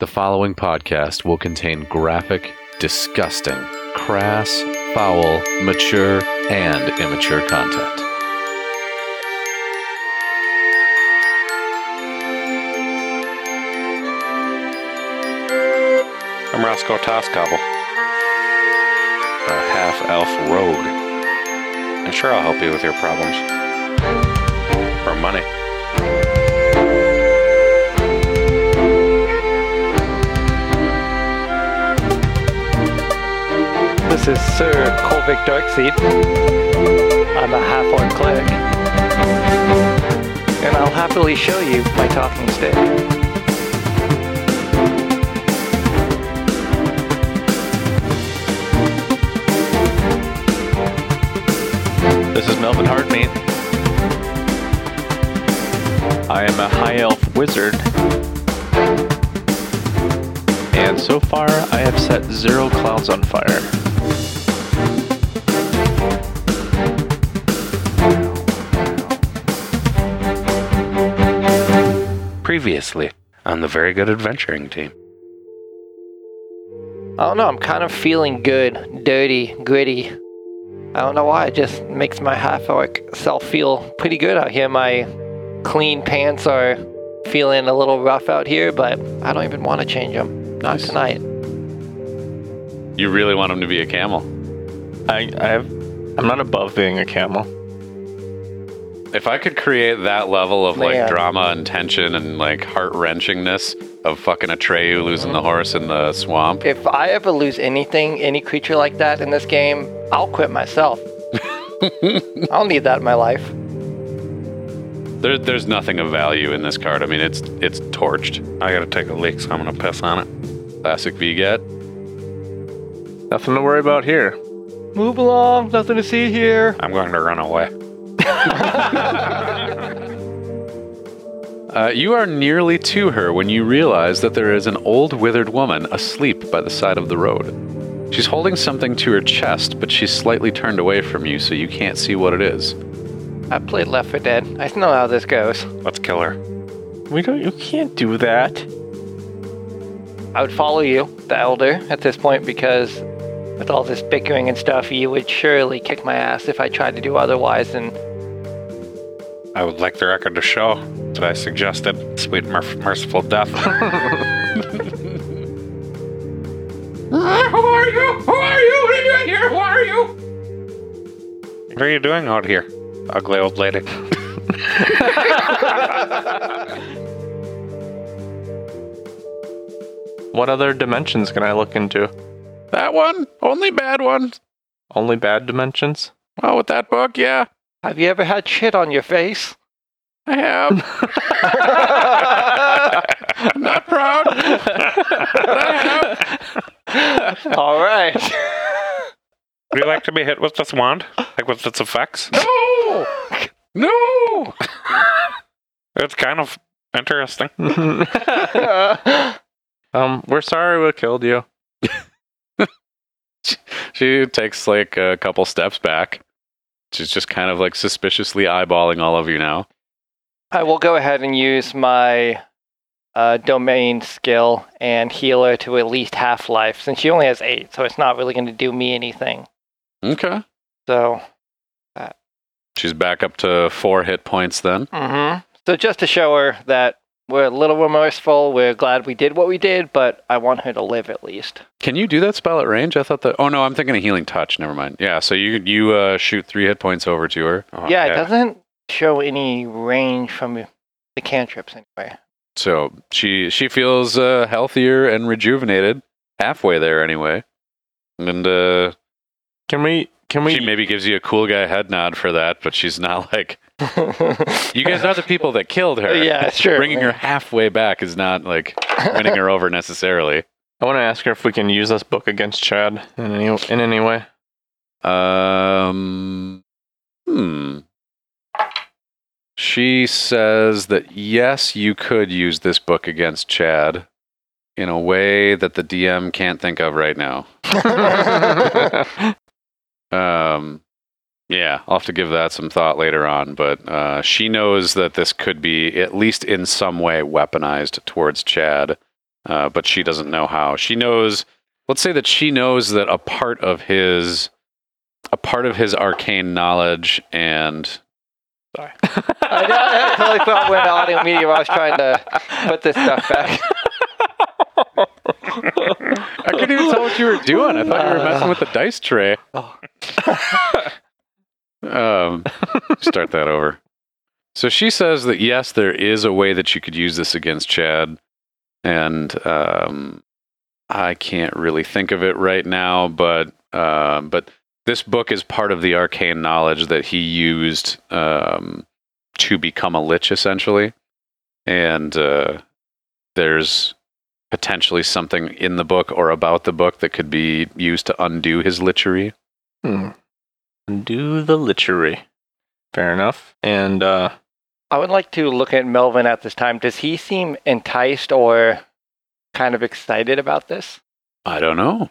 The following podcast will contain graphic, disgusting, crass, foul, mature, and immature content. I'm Roscoe Toscobble, a half elf rogue. And sure, I'll help you with your problems. For money. This is Sir Kolvikk Darkseed. I'm a half orc cleric. And I'll happily show you my talking stick. This is Melvin Hardmeat. I am a high elf wizard. And so far, I have set zero clouds on fire. Previously on the Very Good Adventuring team. I don't know, I'm kind of feeling good, dirty, gritty. I don't know why, it just makes my half orc self feel pretty good out here. My clean pants are feeling a little rough out here, but I don't even want to change them. Not Nice. tonight. You really want him to be a camel? I, I have, I'm not above being a camel. If I could create that level of like Man. drama and tension and like heart wrenchingness of fucking Atreyu losing the horse in the swamp, If I ever lose anything, any creature like that in this game, I'll quit myself. I don't need that in my life. there, there's nothing of value in this card. I mean, it's it's torched. I gotta take a leak, so I'm gonna piss on it. Classic VGAT. Nothing to worry about here. Move along, nothing to see here. I'm going to run away. Uh, you are nearly to her when you realize that there is an old withered woman asleep by the side of the road. She's holding something to her chest, but she's slightly turned away from you, so you can't see what it is. I played Left 4 Dead. I know how this goes. Let's kill her. We don't, you can't do that. I would follow you, the Elder, at this point because with all this bickering and stuff, you would surely kick my ass if I tried to do otherwise. And I would like the record to show that I suggested sweet mer- merciful death. Who are you? Who are you? What are you doing here? Who are you? What are you doing out here, ugly old lady? What other dimensions can I look into? That one? Only bad ones? Only bad dimensions? Oh, with that book, yeah, have you ever had shit on your face? I have. I'm not proud. but I have. all right. Would you like to be hit with this wand? Like with its effects? No! No! It's kind of interesting. um, we're sorry we killed you. She takes like a couple steps back. She's just kind of like suspiciously eyeballing all of you now. I will go ahead and use my uh, domain skill and healer to at least half life since she only has eight, so it's not really going to do me anything. Okay. So, She's back up to four hit points then. hmm so just to show her that we're a little remorseful, we're glad we did what we did, but I want her to live at least. Can you do that spell at range? I thought that. Oh no, I'm thinking of healing touch. Never mind. Yeah, so you you uh, shoot three hit points over to her. Oh, yeah, it doesn't show any range from the cantrips anyway. So she she feels uh, healthier and rejuvenated. Halfway there, anyway. And uh, Can we, can we, she maybe gives you a cool guy head nod for that, but she's not like you guys are the people that killed her. yeah, sure. Bringing her halfway back is not like winning her over necessarily. I want to ask her if we can use this book against Chad in any, in any way. Um, hmm. She says that yes, you could use this book against Chad in a way that the DM can't think of right now. Um, yeah, I'll have to give that some thought later on, but uh, she knows that this could be, at least in some way, weaponized towards Chad. uh, but she doesn't know how. She knows. Let's say that she knows that a part of his, a part of his arcane knowledge and Sorry. I, I totally thought when the audio medium I was trying to put this stuff back. I couldn't even tell what you were doing. I thought you were messing with the dice tray. um, start that over. So she says that yes, there is a way that you could use this against Chad, and um, I can't really think of it right now. But uh, but this book is part of the arcane knowledge that he used um, to become a lich, essentially. And uh, there's potentially something in the book or about the book that could be used to undo his lichery. Hmm. Do the lichery. Fair enough. And uh, I would like to look at Melvin at this time. Does he seem enticed or kind of excited about this? I don't know.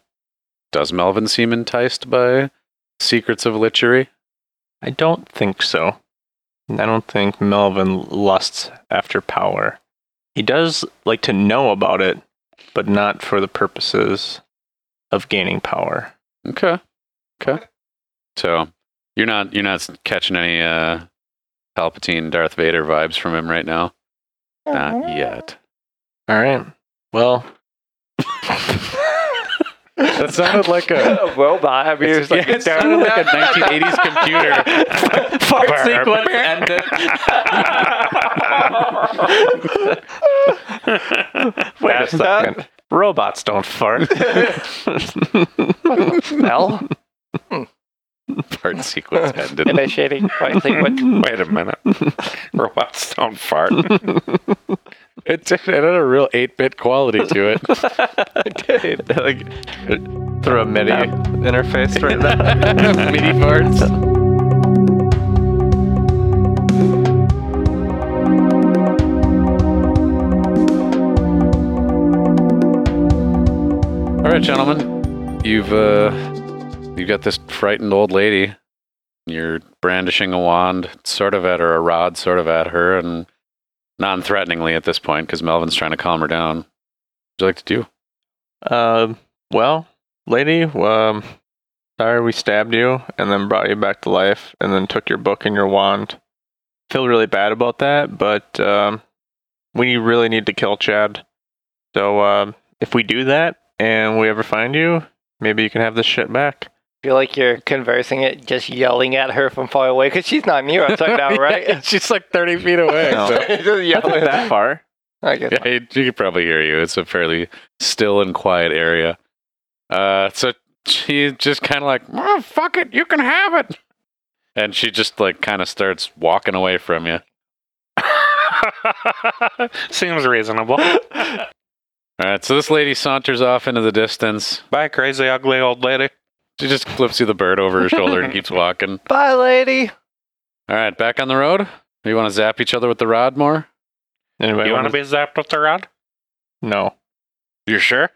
Does Melvin seem enticed by secrets of lichery? I don't think so. I don't think Melvin lusts after power. He does like to know about it, but not for the purposes of gaining power. Okay. Okay. So you're not you're not catching any uh Palpatine Darth Vader vibes from him right now? Not yet. All right. Well, That sounded like a A robot. I mean, it was like, yeah, it sounded like a 1980s computer. fart sequence ended. Wait a second. Robots don't fart. smell Fart hmm. sequence ended. initiating fight sequence. Wait a minute. Robots don't fart. It, did- it had a real 8-bit quality to it. like, through a MIDI interface right there. MIDI parts. All right, gentlemen, you've uh, you've got this frightened old lady. You're brandishing a wand, sort of at her, a rod, sort of at her, and non-threateningly at this point, because Melvin's trying to calm her down. What would you like to do? Um, well, lady, um, sorry we stabbed you and then brought you back to life and then took your book and your wand. Feel really bad about that, but um, we really need to kill Chad. So um, if we do that and we ever find you, maybe you can have this shit back. Feel like you're conversing it, just yelling at her from far away because she's not near us right now, right? She's like 30 feet away. No. so- just Not yelling. that far. I guess. Yeah, he- she could probably hear you. It's a fairly still and quiet area. Uh, so she just kind of like, oh, fuck it, you can have it. And she just like kind of starts walking away from you. Seems reasonable. All right, so this lady saunters off into the distance. Bye, crazy, ugly old lady. She just flips you the bird over her shoulder and keeps walking. Bye, lady. All right, back on the road. You want to zap each other with the rod more? Anybody You want to be zapped with the rod? No. You sure?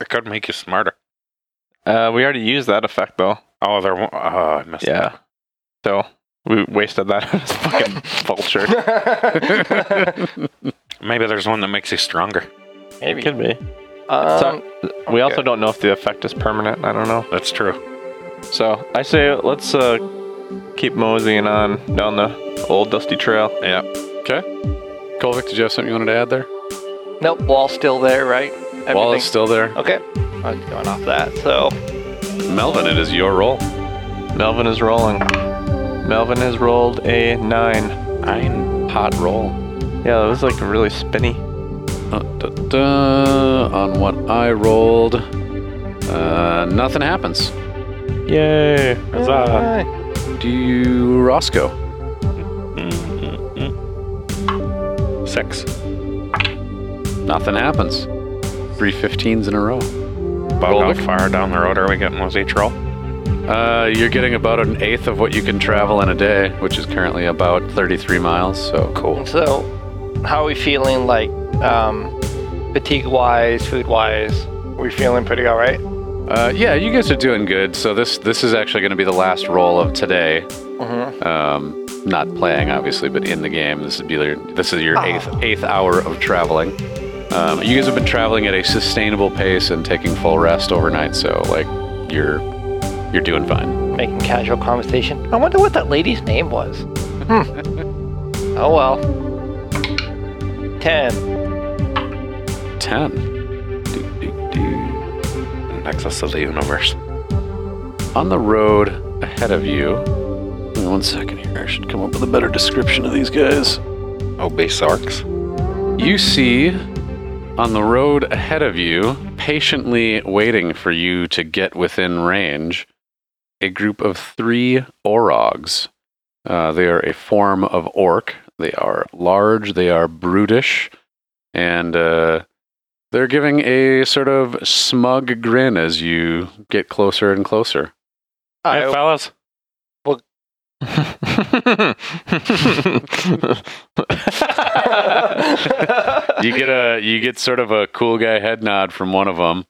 It could make you smarter. Uh, we already used that effect though. Oh, there. Oh, I missed Yeah. So we wasted that on this fucking vulture. Maybe there's one that makes you stronger. Maybe. Could be. Um, So- We also okay. don't know if the effect is permanent. I don't know. That's true. So I say let's uh, keep moseying on down the old dusty trail. Yeah. Okay. Kolvikk, did you have something you wanted to add there? Nope, wall's still there, right? Wall is still there. Okay. I'm going off that. So, Melvin, it is your roll. Melvin is rolling. Melvin has rolled a nine. Nine hot roll. Yeah, that was like really spinny. Uh, da, da, on what I rolled, uh, nothing happens. Yay! Huzzah. Do you, Roscoe? Six. Nothing happens. Three 15s in a row. About how far down the road are we getting with each roll? Uh, you're getting about an eighth of what you can travel in a day, which is currently about 33 miles. So cool. so how are we feeling like um, fatigue wise, food wise? We feeling pretty all right? Uh, yeah, you guys are doing good. So this this is actually going to be the last roll of today. Mm-hmm. Um, not playing, obviously, but in the game. This would be your, this is your Oh. eighth eighth hour of traveling. Um, you guys have been traveling at a sustainable pace and taking full rest overnight, so like you're you're doing fine. Making casual conversation. I wonder what that lady's name was. Hmm. oh well. Ten. Ten. Do, do, do. Nexus of the universe. On the road ahead of you. One second here. I should come up with a better description of these guys. Obese orcs. You see on the road ahead of you, patiently waiting for you to get within range, a group of three orogs. Uh, they are a form of orc. They are large, they are brutish, and uh, they're giving a sort of smug grin as you get closer and closer. Hey, I, fellas. You get a you get sort of a cool guy head nod from one of them.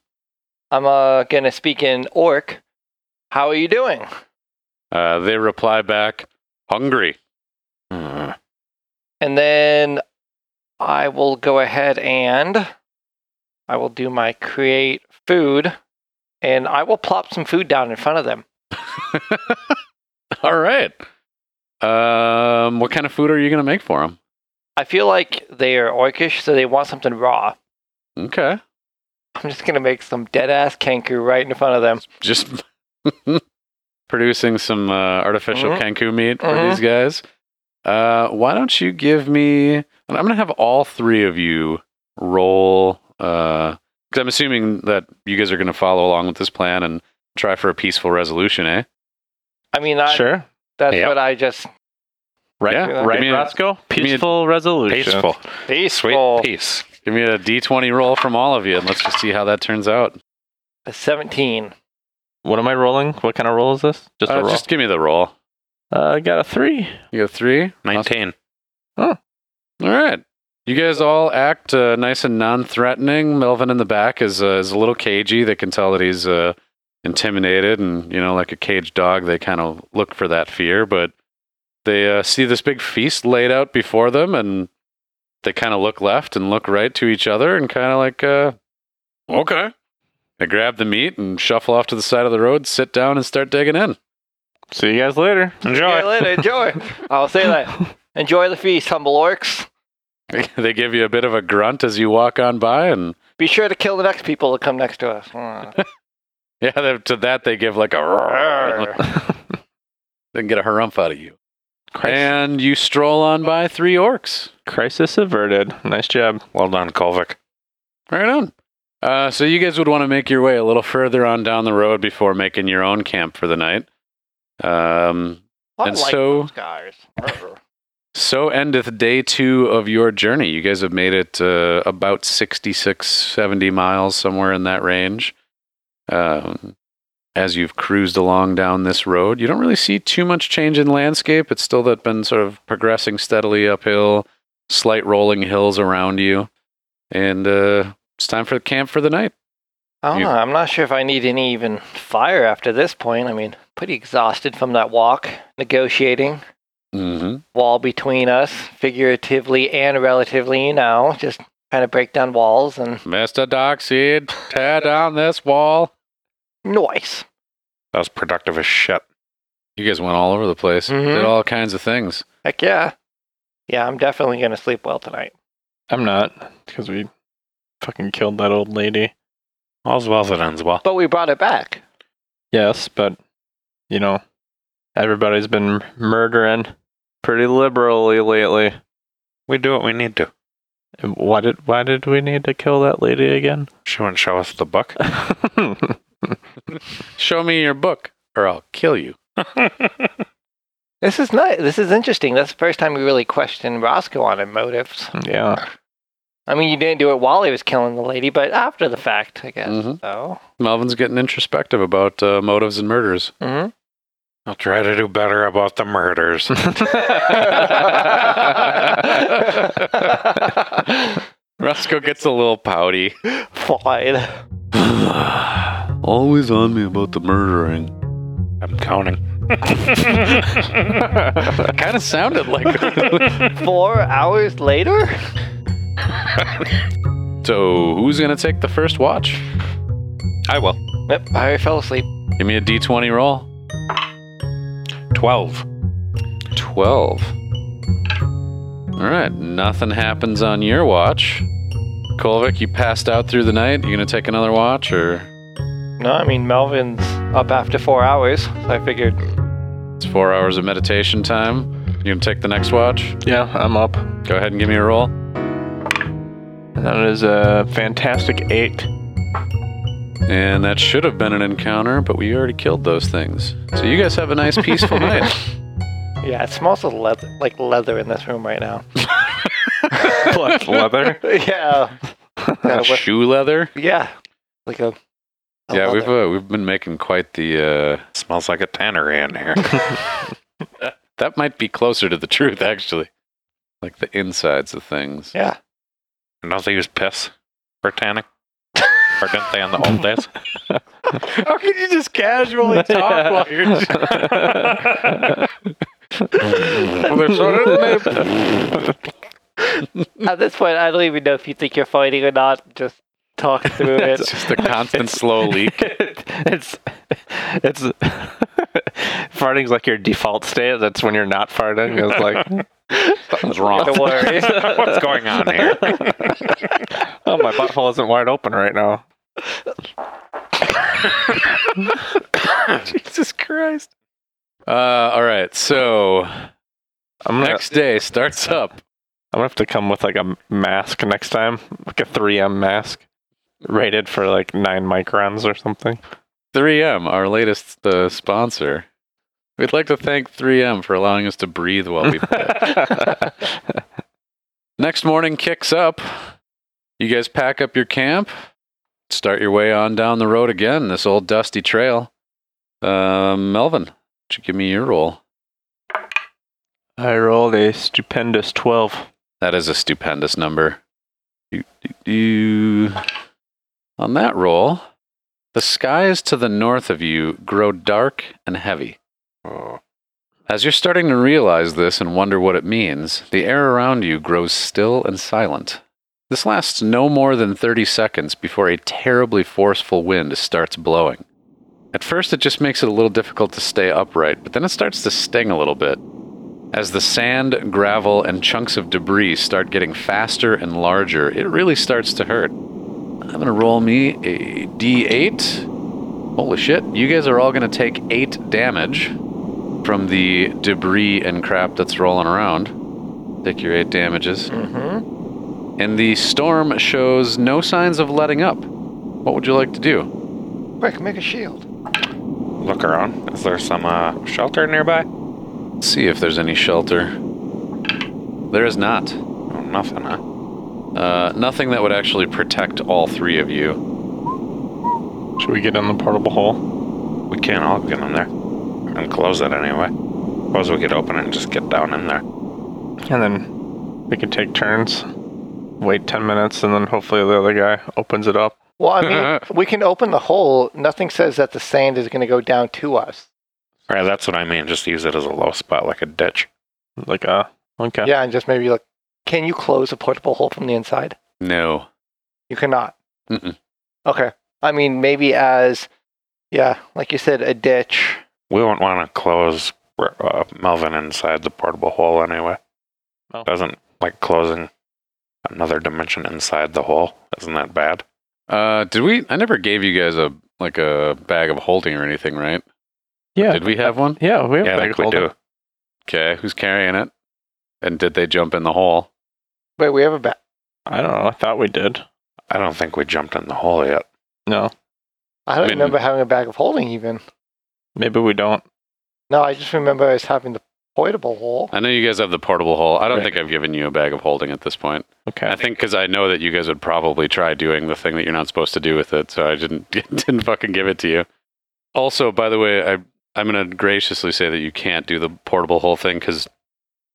I'm uh, gonna speak in orc. How are you doing? Uh, they reply back, "Hungry." And then I will go ahead and I will do my create food and I will plop some food down in front of them. All right. Um, what kind of food are you gonna make for them? I feel like they are orcish, so they want something raw. Okay, I'm just gonna make some dead ass kanku right in front of them. just producing some uh, artificial Mhm. kanku meat for Mhm. these guys. Uh, why don't you give me? I'm gonna have all three of you roll. Uh, because I'm assuming that you guys are gonna follow along with this plan and try for a peaceful resolution, eh? I mean, I, sure. that's Yep. what I just Right, Yeah, right, give me a- Roscoe? give me a- Peaceful resolution. Peaceful. Sweet peaceful. peace. Give me a D20 roll from all of you, and let's just see how that turns out. A 17. What am I rolling? What kind of roll is this? Just a Uh, roll. just give me the roll. Uh, I got a three. You got three. 19. Oh, All right. You guys all act uh, nice and non-threatening. Melvin in the back is uh, is a little cagey. They can tell that he's uh, intimidated, and you know, like a caged dog, they kind of look for that fear. But they uh, see this big feast laid out before them, and they kind of look left and look right to each other, and kind of like, uh, okay. They grab the meat and shuffle off to the side of the road, sit down, and start digging in. See you guys later. Enjoy. See you later. Enjoy. I'll say that. Enjoy the feast, humble orcs. they give you a bit of a grunt as you walk on by, and Be sure to kill the next people that come next to us. Yeah, they- to that they give like a roar. They can get a harumph out of you. And you stroll on by three orcs. Crisis averted. Nice job. Well done, Kolvikk. Right on. Uh, so you guys would want to make your way a little further on down the road before making your own camp for the night. Um, I And like so- those guys. So endeth day two of your journey. You guys have made it uh, about 66, 70 miles, somewhere in that range. Um, as you've cruised along down this road, you don't really see too much change in landscape. It's still that been sort of progressing steadily uphill, slight rolling hills around you. And uh, it's time for the camp for the night. I don't You- know. I'm not sure if I need any even fire after this point. I mean, pretty exhausted from that walk, negotiating, Mm-hmm. wall between us, figuratively and relatively, you know, just kind of break down walls and Mr. Darkseed, tear down this wall. noise. That was productive as shit. You guys went all over the place, Mhm. did all kinds of things. Heck yeah. Yeah, I'm definitely going to sleep well tonight. I'm not because we fucking killed that old lady. All's well that ends well. But we brought it back. Yes, but you know, everybody's been murdering pretty liberally lately. We do what we need to. And Why did why did we need to kill that lady again? She wouldn't show us the book. Show me your book, or I'll kill you. This is nice. This is interesting. That's the first time we really questioned Roscoe on his motives. yeah. I mean, you didn't do it while he was killing the lady, but after the fact, I guess. Mhm. So, Melvin's getting introspective about uh, motives and murders. hmm I'll try to do better about the murders. Roscoe gets a little pouty. fine. Always on me about the murdering. I'm counting. kind of sounded like Four hours later? So, who's going to take the first watch? I will. Yep, I fell asleep. Give me a d20 roll. 12. 12. All right, nothing happens on your watch. Kolvikk, you passed out through the night. You going to take another watch or No, I mean Melvin's up after four hours, so I figured. it's 4 hours of meditation time? You going to take the next watch? Yeah, I'm up. Go ahead and give me a roll. That is a fantastic eight. And that should have been an encounter, but we already killed those things. So you guys have a nice peaceful night. Yeah, it smells of leather, like leather in this room right now. Like leather. yeah. Yeah, what- Shoe leather? yeah. Like a. a yeah, we've leather. uh, we've been making quite the. Smells like a tannery in here. Uh, that might be closer to the truth, actually. Like the insides of things. Yeah. Don't they use piss for tanning? Or didn't they on the old days? How can you just casually talk while you're? At this point, I don't even know if you think you're fighting or not. Just talk through it. It's just a constant slow leak. it's it's farting's like your default state. That's when you're not farting. It's like Something's wrong. What's going on here? oh my butthole isn't wide open right now. Jesus Christ. Uh, all right. So I'm gonna next day starts up. I'm gonna have to come with like a mask next time, like a 3M mask, rated for like nine microns or something. 3M, our latest uh, sponsor. We'd like to thank 3M for allowing us to breathe while we play. Next morning kicks up. You guys pack up your camp, start your way on down the road again, this old dusty trail. Uh, Melvin, would you give me your roll? I rolled a stupendous 12. That is a stupendous number. Do, do, do. On that roll, the skies to the north of you grow dark and heavy. As you're starting to realize this and wonder what it means, the air around you grows still and silent. This lasts no more than 30 seconds before a terribly forceful wind starts blowing. At first, it just makes it a little difficult to stay upright, but then it starts to sting a little bit. As the sand, gravel, and chunks of debris start getting faster and larger, it really starts to hurt. I'm to roll me a d8. Holy shit, you guys are all to take 8 damage from the debris and crap that's rolling around. Take your 8 damages. mm-hmm. And the storm shows no signs of letting up. What would you like to do? Quick, make a shield. look around. Is there some uh, shelter nearby? Let's see if there's any shelter. There is not. Oh, nothing, huh? Uh, nothing that would actually protect all three of you. Should we get in the portable hole? We can't all get in there. And close it anyway. Suppose we could open it and just get down in there. And then we could take turns, wait 10 minutes, and then hopefully the other guy opens it up. Well, I mean, we can open the hole. Nothing says that the sand is going to go down to us. Right, that's what I mean. Just use it as a low spot, like a ditch. Like a. Okay. Yeah, and just maybe like, can you close a portable hole from the inside? No. You cannot. Mm-mm. Okay. I mean, maybe as, yeah, like you said, a ditch. We wouldn't want to close uh, Melvin inside the portable hole anyway. Oh. Doesn't like closing another dimension inside the hole. Isn't that bad? Uh, did we? I never gave you guys a like a bag of holding or anything, right? Yeah. Did we have one? Yeah, we have Yeah, I bag think we holding. do. Okay, who's carrying it? And did they jump in the hole? Wait, we have a bag. I don't know. I thought we did. I don't think we jumped in the hole yet. No. I don't I mean- remember having a bag of holding even. Maybe we don't. No, I just remember us having the portable hole. I know you guys have the portable hole. I don't Right. think I've given you a bag of holding at this point. Okay. I think because I know that you guys would probably try doing the thing that you're not supposed to do with it, so I didn't didn't fucking give it to you. Also, by the way, I I'm gonna graciously say that you can't do the portable hole thing because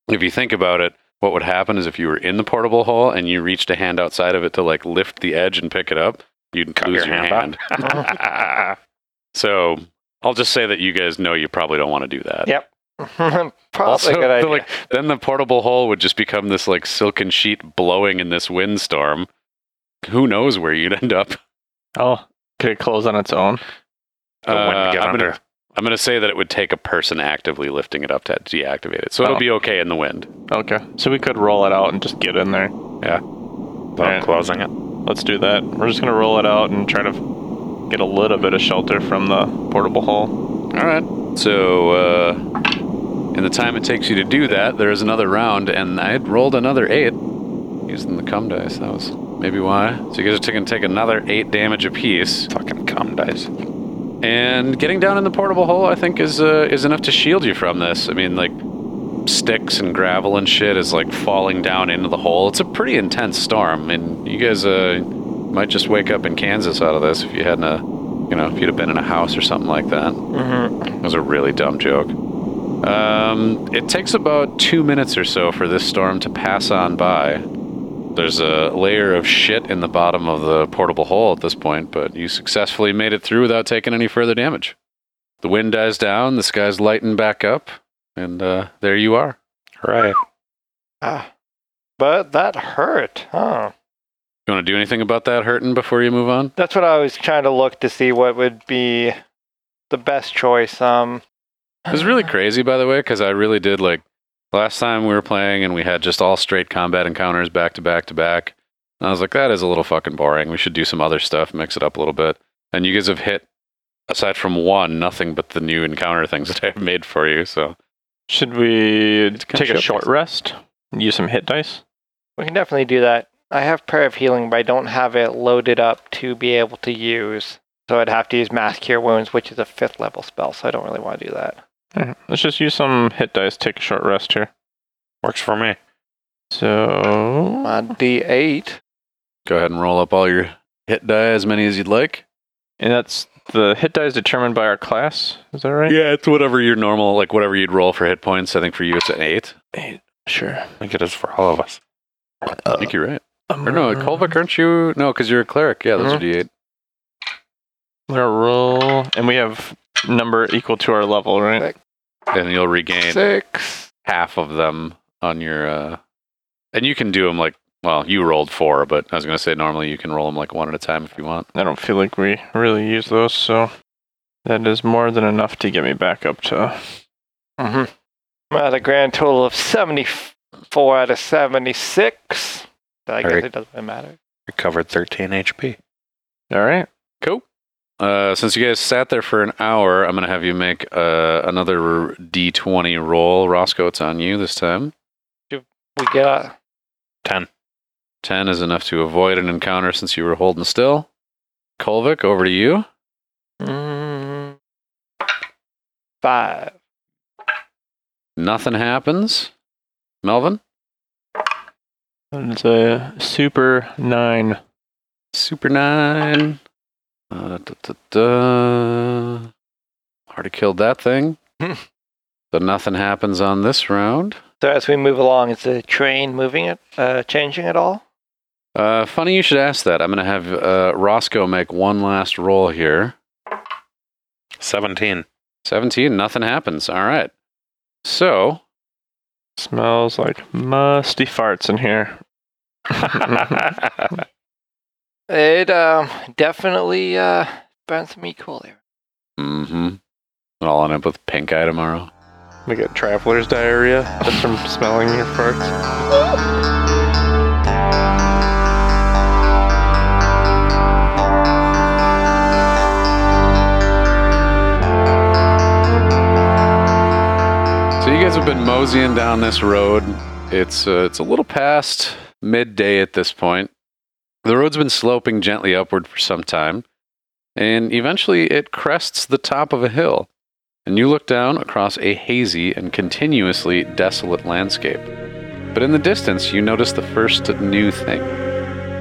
if you think about it, what would happen is if you were in the portable hole and you reached a hand outside of it to like lift the edge and pick it up, you'd Cut lose your your, hand hand. so I'll just say that you guys know you probably don't want to do that. Yep. Probably Also, a good idea. like then the portable hole would just become this like silken sheet blowing in this windstorm, who knows where you'd end up. Oh, could it close on its own? The wind Uh, get I'm under. gonna, I'm gonna say that it would take a person actively lifting it up to deactivate it, so it'll Oh. be okay in the wind. Okay, so we could roll it out and just get in there. Without Alright. closing it. Let's do that. We're just gonna roll it out and try to f- get a little bit of shelter from the portable hole. All right. So, uh, in the time it takes you to do that, there is another round, and I had rolled another eight using the cum dice. That was maybe why. So you guys are taking take another eight damage apiece, Fucking cum dice. and getting down in the portable hole, I think, is uh, is enough to shield you from this. I mean, like sticks and gravel and shit is like falling down into the hole. It's a pretty intense storm, and you guys uh, might just wake up in Kansas out of this if you hadn't, uh, you know, if you'd have been in a house or something like that. Mm-hmm. That was a really dumb joke. Um, it takes about two minutes or so for this storm to pass on by. There's a layer of shit in the bottom of the portable hole at this point, but you successfully made it through without taking any further damage. The wind dies down, the sky's lighten back up, and uh, there you are. Right. Ah. But that hurt, huh? You want to do anything about that hurting before you move on? That's what I was trying to look to see what would be the best choice. Um, It was really crazy, by the way, because I really did like last time we were playing and we had just all straight combat encounters back to back to back. And I was like, that is a little fucking boring. We should do some other stuff, mix it up a little bit. And you guys have hit, aside from one, nothing but the new encounter things that I've made for you. So Should we take a short rest? Use some hit dice? we can definitely do that. I have Prayer of Healing, but I don't have it loaded up to be able to use. So I'd have to use Mass Cure Wounds, which is a fifth level spell, so I don't really want to do that. Alright, Let's just use some hit dice. Take a short rest here. Works for me. So My D8. go ahead and roll up all your hit die, as many as you'd like. And that's the hit die is determined by our class. Is that right? Yeah, it's whatever your normal, like whatever you'd roll for hit points. I think for you it's an eight. Sure. I think it is for all of us. I think you're right. Or no, Kolvikk, aren't you? No, because you're a cleric. Yeah, those are D8. I'm gonna roll, and we have number equal to our level, right? And you'll regain Six. half of them on your uh and you can do them like well you rolled four but i was going to say normally you can roll them like one at a time if you want I don't feel like we really use those, so that is more than enough to get me back up to. Mm-hmm. I'm at a grand total of 74 out of 76. I guess Alright. it doesn't really matter. Recovered 13 HP. All right. cool uh, since you guys sat there for an hour i'm going to have you make uh, another d20 roll roscoe it's on you this time We get a 10. 10 is enough to avoid an encounter since you were holding still kolvikk over to you mm, five. nothing happens melvin It's a super nine. Super nine. Uh, da, da, da. Already killed that thing. Hmm. so nothing happens on this round. So as we move along, is the train moving it, uh, changing at all? Uh, funny you should ask that. I'm going to have uh, Roscoe make one last roll here. 17. 17, nothing happens. All right. So, Smells like musty farts in here. It um, definitely uh, burns some E. coli. mm hmm. I'll end up with pink eye tomorrow. We get traveler's diarrhea just from smelling your farts. guys have been moseying down this road. It's uh, it's a little past midday at this point. The road's been sloping gently upward for some time, and eventually it crests the top of a hill. And you look down across a hazy and continuously desolate landscape. But in the distance, you notice the first new thing.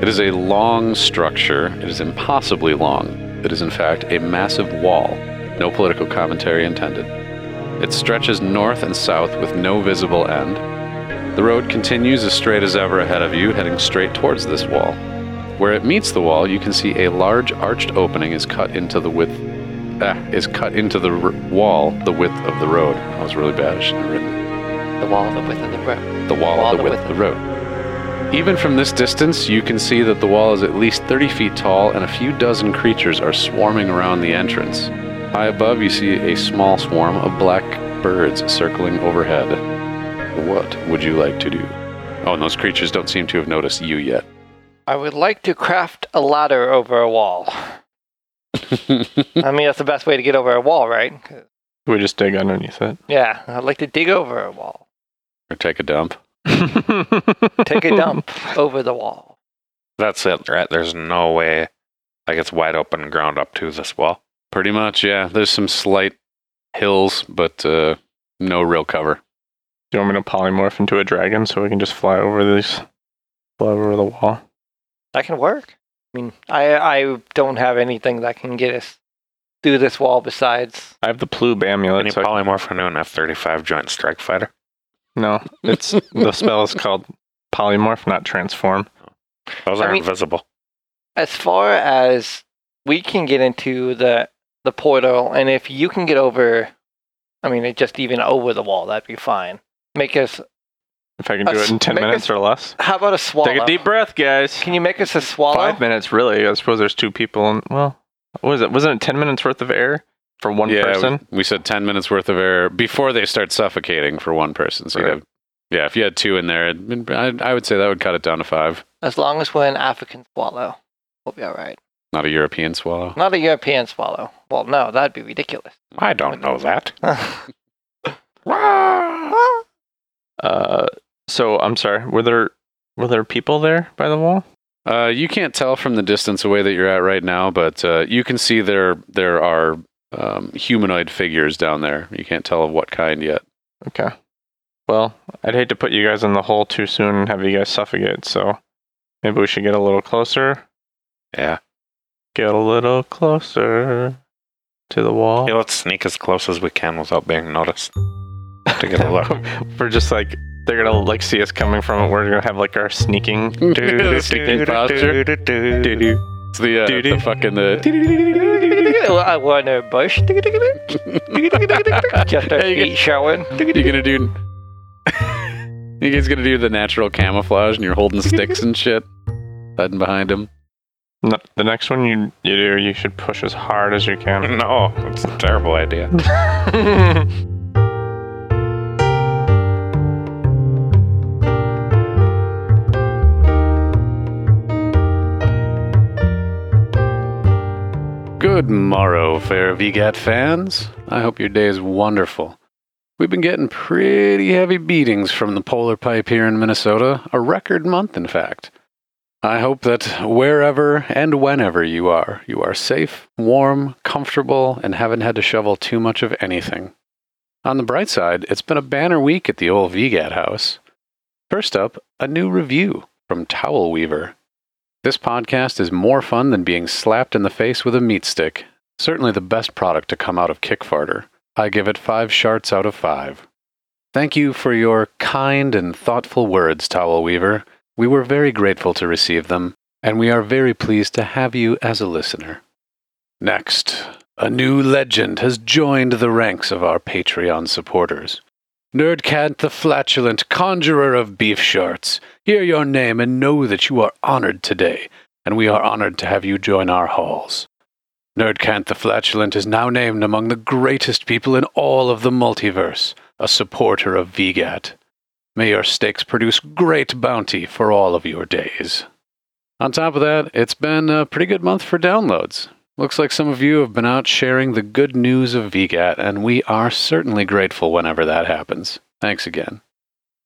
It is a long structure. It is impossibly long. It is, in fact, a massive wall. No political commentary intended. It stretches north and south with no visible end. The road continues as straight as ever ahead of you, heading straight towards this wall. Where it meets the wall, you can see a large arched opening is cut into the width. Ah, is cut into the r- wall the width of the road. That was really bad. I should have written The wall, the width of the road. the wall, the width of the road. Even from this distance, you can see that the wall is at least 30 feet tall and a few dozen creatures are swarming around the entrance. High above, you see a small swarm of black birds circling overhead. What would you like to do? Oh, and those creatures don't seem to have noticed you yet. I would like to craft a ladder over a wall. I mean, that's the best way to get over a wall, right? We just dig underneath it. Yeah, I'd like to dig over a wall. or take a dump. Take a dump over the wall. That's it, right? There's no way. Like it's wide open ground up to this wall. Pretty much, yeah. There's some slight hills, but uh, no real cover. Do you want me to polymorph into a dragon so we can just fly over these, fly over the wall? That can work. I mean, I I don't have anything that can get us through this wall besides. I have the plube Can amulet. you So polymorph into an F-35 Joint Strike Fighter? no, it's the spell is called polymorph, not transform. Those I are mean- invisible. As far as we can get into the the portal, and if you can get over, I mean, just even over the wall, that'd be fine. Make us. If I can do it in ten minutes a- or less. How about a swallow? Take a deep breath, guys. Can you make us a swallow? Five minutes, really. I suppose there's two people. And well, what was it? Wasn't it ten minutes worth of air for one yeah, person? we said 10 minutes worth of air before they start suffocating for one person. So Right. have, yeah, if you had two in there, it'd- I, I would say that would cut it down to five. As long as we're an African swallow, we'll be all right. Not a European swallow. Not a European swallow. Well, no, that'd be ridiculous. I don't know that. Uh, so I'm sorry. Were there were there people there by the wall? Uh, you can't tell from the distance away that you're at right now, but uh, you can see there there are um, humanoid figures down there. You can't tell of what kind yet. Okay. Well, I'd hate to put you guys in the hole too soon and have you guys suffocate. So maybe we should get a little closer. Yeah. Get a little closer to the wall. Hey, let's sneak as close as we can without being noticed. To get a look. We're just like they're gonna like see us coming from it. We're gonna have like our sneaking. Sneaking posture. It's the, uh, the fucking the. I want a bush. Just our feet showing. You're gonna do. you guys gonna do the natural camouflage, and you're holding sticks and shit, hiding behind him. No, the next one you you do, you should push as hard as you can. No, it's a terrible idea. Good morrow, fair VGAT fans. I hope your day is wonderful. We've been getting pretty heavy beatings from the polar pipe here in Minnesota, a record month, in fact. I hope that wherever and whenever you are, you are safe, warm, comfortable, and haven't had to shovel too much of anything. On the bright side, it's been a banner week at the old VGAT house. First up, a new review from Towel Weaver. This podcast is more fun than being slapped in the face with a meat stick. Certainly the best product to come out of Kickfarter. I give it five sharts out of five. Thank you for your kind and thoughtful words, Towel Weaver. We were very grateful to receive them, and we are very pleased to have you as a listener. Next, a new legend has joined the ranks of our Patreon supporters. Nerdcat the Flatulent, conjurer of beef sharts, hear your name and know that you are honored today, and we are honored to have you join our halls. Nerdcat the Flatulent is now named among the greatest people in all of the multiverse, a supporter of VGAT. May your steaks produce great bounty for all of your days. On top of that, it's been a pretty good month for downloads. Looks like some of you have been out sharing the good news of VGAT, and we are certainly grateful whenever that happens. Thanks again.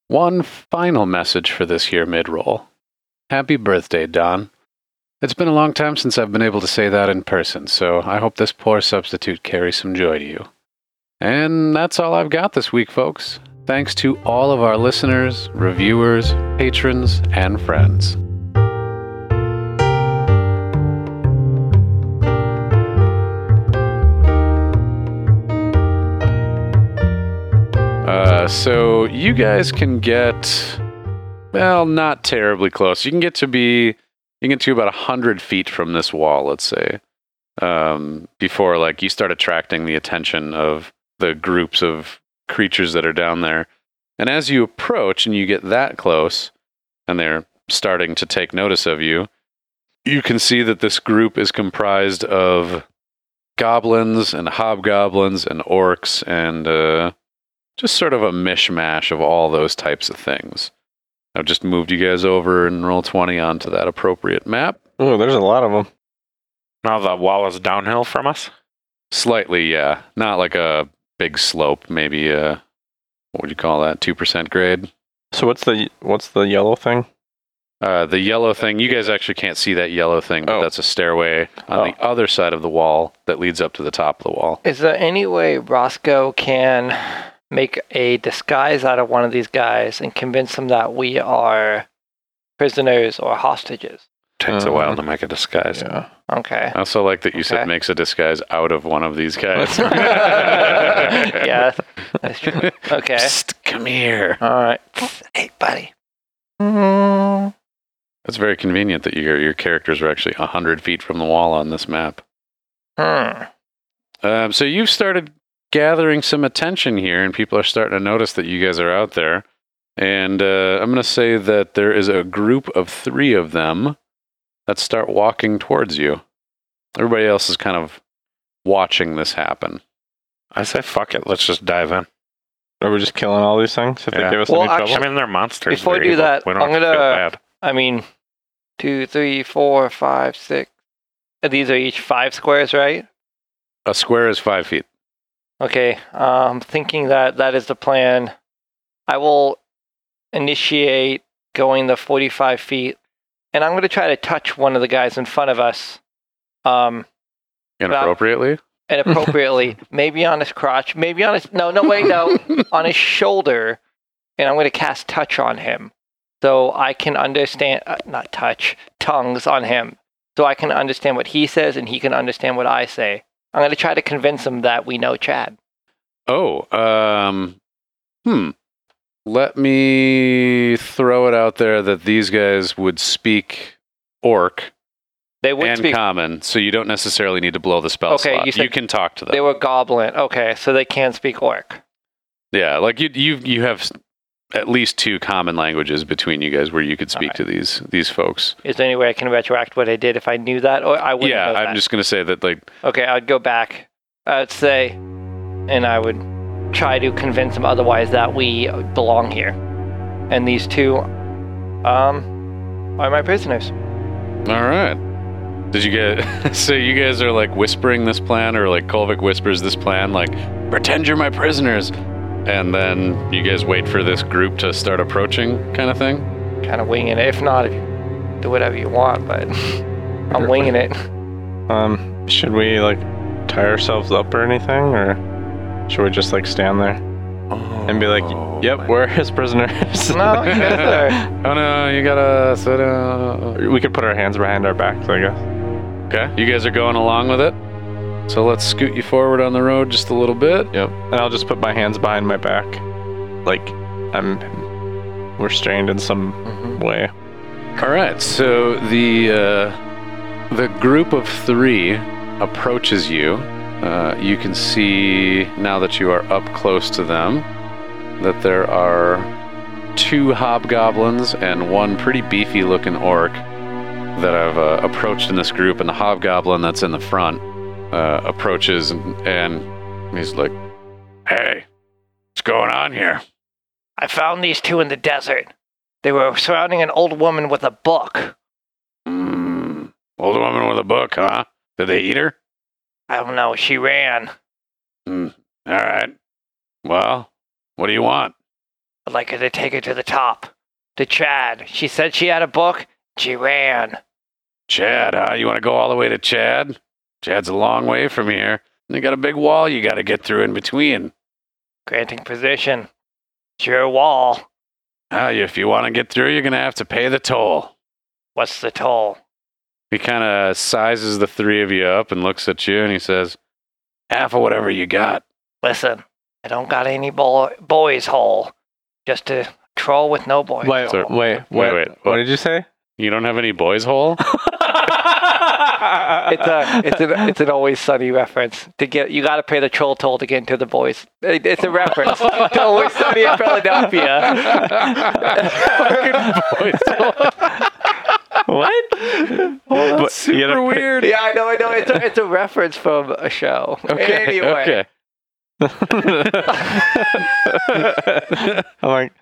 One final message for this year mid roll. Happy birthday, Don. It's been a long time since I've been able to say that in person, so I hope this poor substitute carries some joy to you. And that's all I've got this week, folks. Thanks to all of our listeners, reviewers, patrons, and friends. Uh, so you guys can get, well, not terribly close. You can get to be, you can get to about a hundred feet from this wall, let's say, um, before like you start attracting the attention of the groups of creatures that are down there. And as you approach and you get that close, and they're starting to take notice of you. You can see that this group is comprised of goblins and hobgoblins and orcs and uh, just sort of a mishmash of all those types of things. I've just moved you guys over and Roll20 onto that appropriate map. Oh, there's a lot of them. Now the wall is downhill from us. Slightly, yeah. Not like a big slope, maybe uh what would you call that? 2% grade. So what's the what's the yellow thing? Uh, the yellow thing, you guys actually can't see that yellow thing, but Oh. that's a stairway on the other side of the wall that leads up to the top of the wall. Is there any way Roscoe can make a disguise out of one of these guys and convince them that we are prisoners or hostages? Takes a Uh, while to make a disguise. Yeah. Okay. I also like that you said makes a disguise out of one of these guys. yeah, that's true. Okay. Psst, come here. All right. Hey, buddy. Mm, That's very convenient that your your characters are actually hundred feet from the wall on this map. Hmm. Um, so you've started gathering some attention here, and people are starting to notice that you guys are out there. And uh, I'm going to say that there is a group of three of them that start walking towards you. Everybody else is kind of watching this happen. I say fuck it. Let's just dive in. Are we just killing all these things if Yeah. they give us Well, any I trouble? mean, they're monsters. Before I They're do evil. that, we don't I'm have to feel gonna- bad. I mean, two, three, four, five, six. These are each five squares, right? A square is five feet. Okay. Um, thinking that that is the plan. I will initiate going the 45 feet, and I'm going to try to touch one of the guys in front of us. Um, Inappropriately? inappropriately, maybe on his crotch, maybe on his no, no, wait, no, on his shoulder, and I'm going to cast touch on him, so I can understand, uh, not touch, tongues on him, so I can understand what he says and he can understand what I say. I'm going to try to convince him that we know Chad. Oh, um, hmm. Let me throw it out there that these guys would speak orc They would and speak. common, so you don't necessarily need to blow the spell Okay, slot. you said can talk to them. They were goblin. Okay, so they can speak orc. yeah, like you, you, you have at least two common languages between you guys where you could speak Alright. to these these folks. Is there any way I can retroact what I did if I knew that, or I wouldn't? yeah, I'm that? just gonna say that like Okay, I'd go back. I'd say, and I would try to convince them otherwise that we belong here. And these two, um, are my prisoners. All right. Did you get? so you guys are like whispering this plan, or like Kolvikk whispers this plan, like pretend you're my prisoners, and then you guys wait for this group to start approaching, kind of thing. Kind of winging it. If not, do whatever you want, but I'm winging it. Um, should we like tie ourselves up or anything, or should we just like stand there and be like, "Yep, we're his prisoners"? No, you guys are. Oh no, you gotta sit down. we could put our hands behind our backs, I guess. Okay, you guys are going along with it. So let's scoot you forward on the road just a little bit. Yep. And I'll just put my hands behind my back, like I'm restrained in some way. All right, so the uh, the group of three approaches you. Uh, you can see now that you are up close to them that there are two hobgoblins and one pretty beefy-looking orc that I've uh, approached in this group, and the hobgoblin that's in the front uh, approaches and, and he's like, "Hey, what's going on here?" I found these two in the desert. They were surrounding an old woman with a book. Mm, old woman with a book, huh? Did they eat her? I don't know. She ran. All right. Well, what do you want? I'd like her to take her to the top. To Chad. She said she had a book. She ran. Chad, huh? You want to go all the way to Chad? Chad's a long way from here. They got a big wall you got to get through in between. Granting position. It's your wall. Ah, if you want to get through, you're going to have to pay the toll. What's the toll? He kind of sizes the three of you up and looks at you and he says, ah, half of whatever you got. Listen, I don't got any boy, boys' hole. Just a troll with no boys. Wait, So- wait, wait, wait, wait, What what? did you say? You don't have any boys' hole? it's a it's an it's an always sunny reference to get. You got to pay the troll toll to get into the boys. It- It's a reference to always sunny in Philadelphia. what? But Super you gotta weird. Yeah, I know, I know. It's a, it's a reference from a show. Okay. Anyway, Okay. I'm like,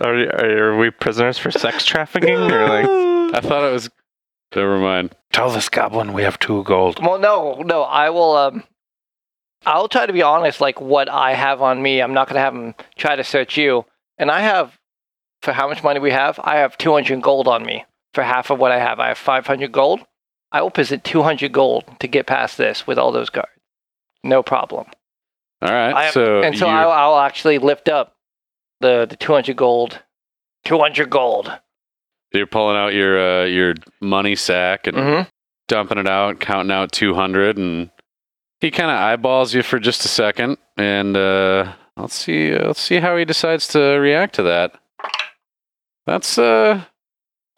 are, are we prisoners for sex trafficking or like? I thought it was. Never mind. Tell this goblin we have two gold. Well, no, no. I will. Um, I'll try to be honest. Like what I have on me, I'm not gonna have him try to search you. And I have, for how much money we have, I have 200 gold on me for half of what I have. I have 500 gold. I will present 200 gold to get past this with all those guards. No problem. All right. I have, so and so I'll, I'll actually lift up the the 200 gold. 200 gold. you're pulling out your uh, your money sack and Mm-hmm. dumping it out, counting out 200, and he kind of eyeballs you for just a second, and uh, let's see, uh, let's see how he decides to react to that. That's uh,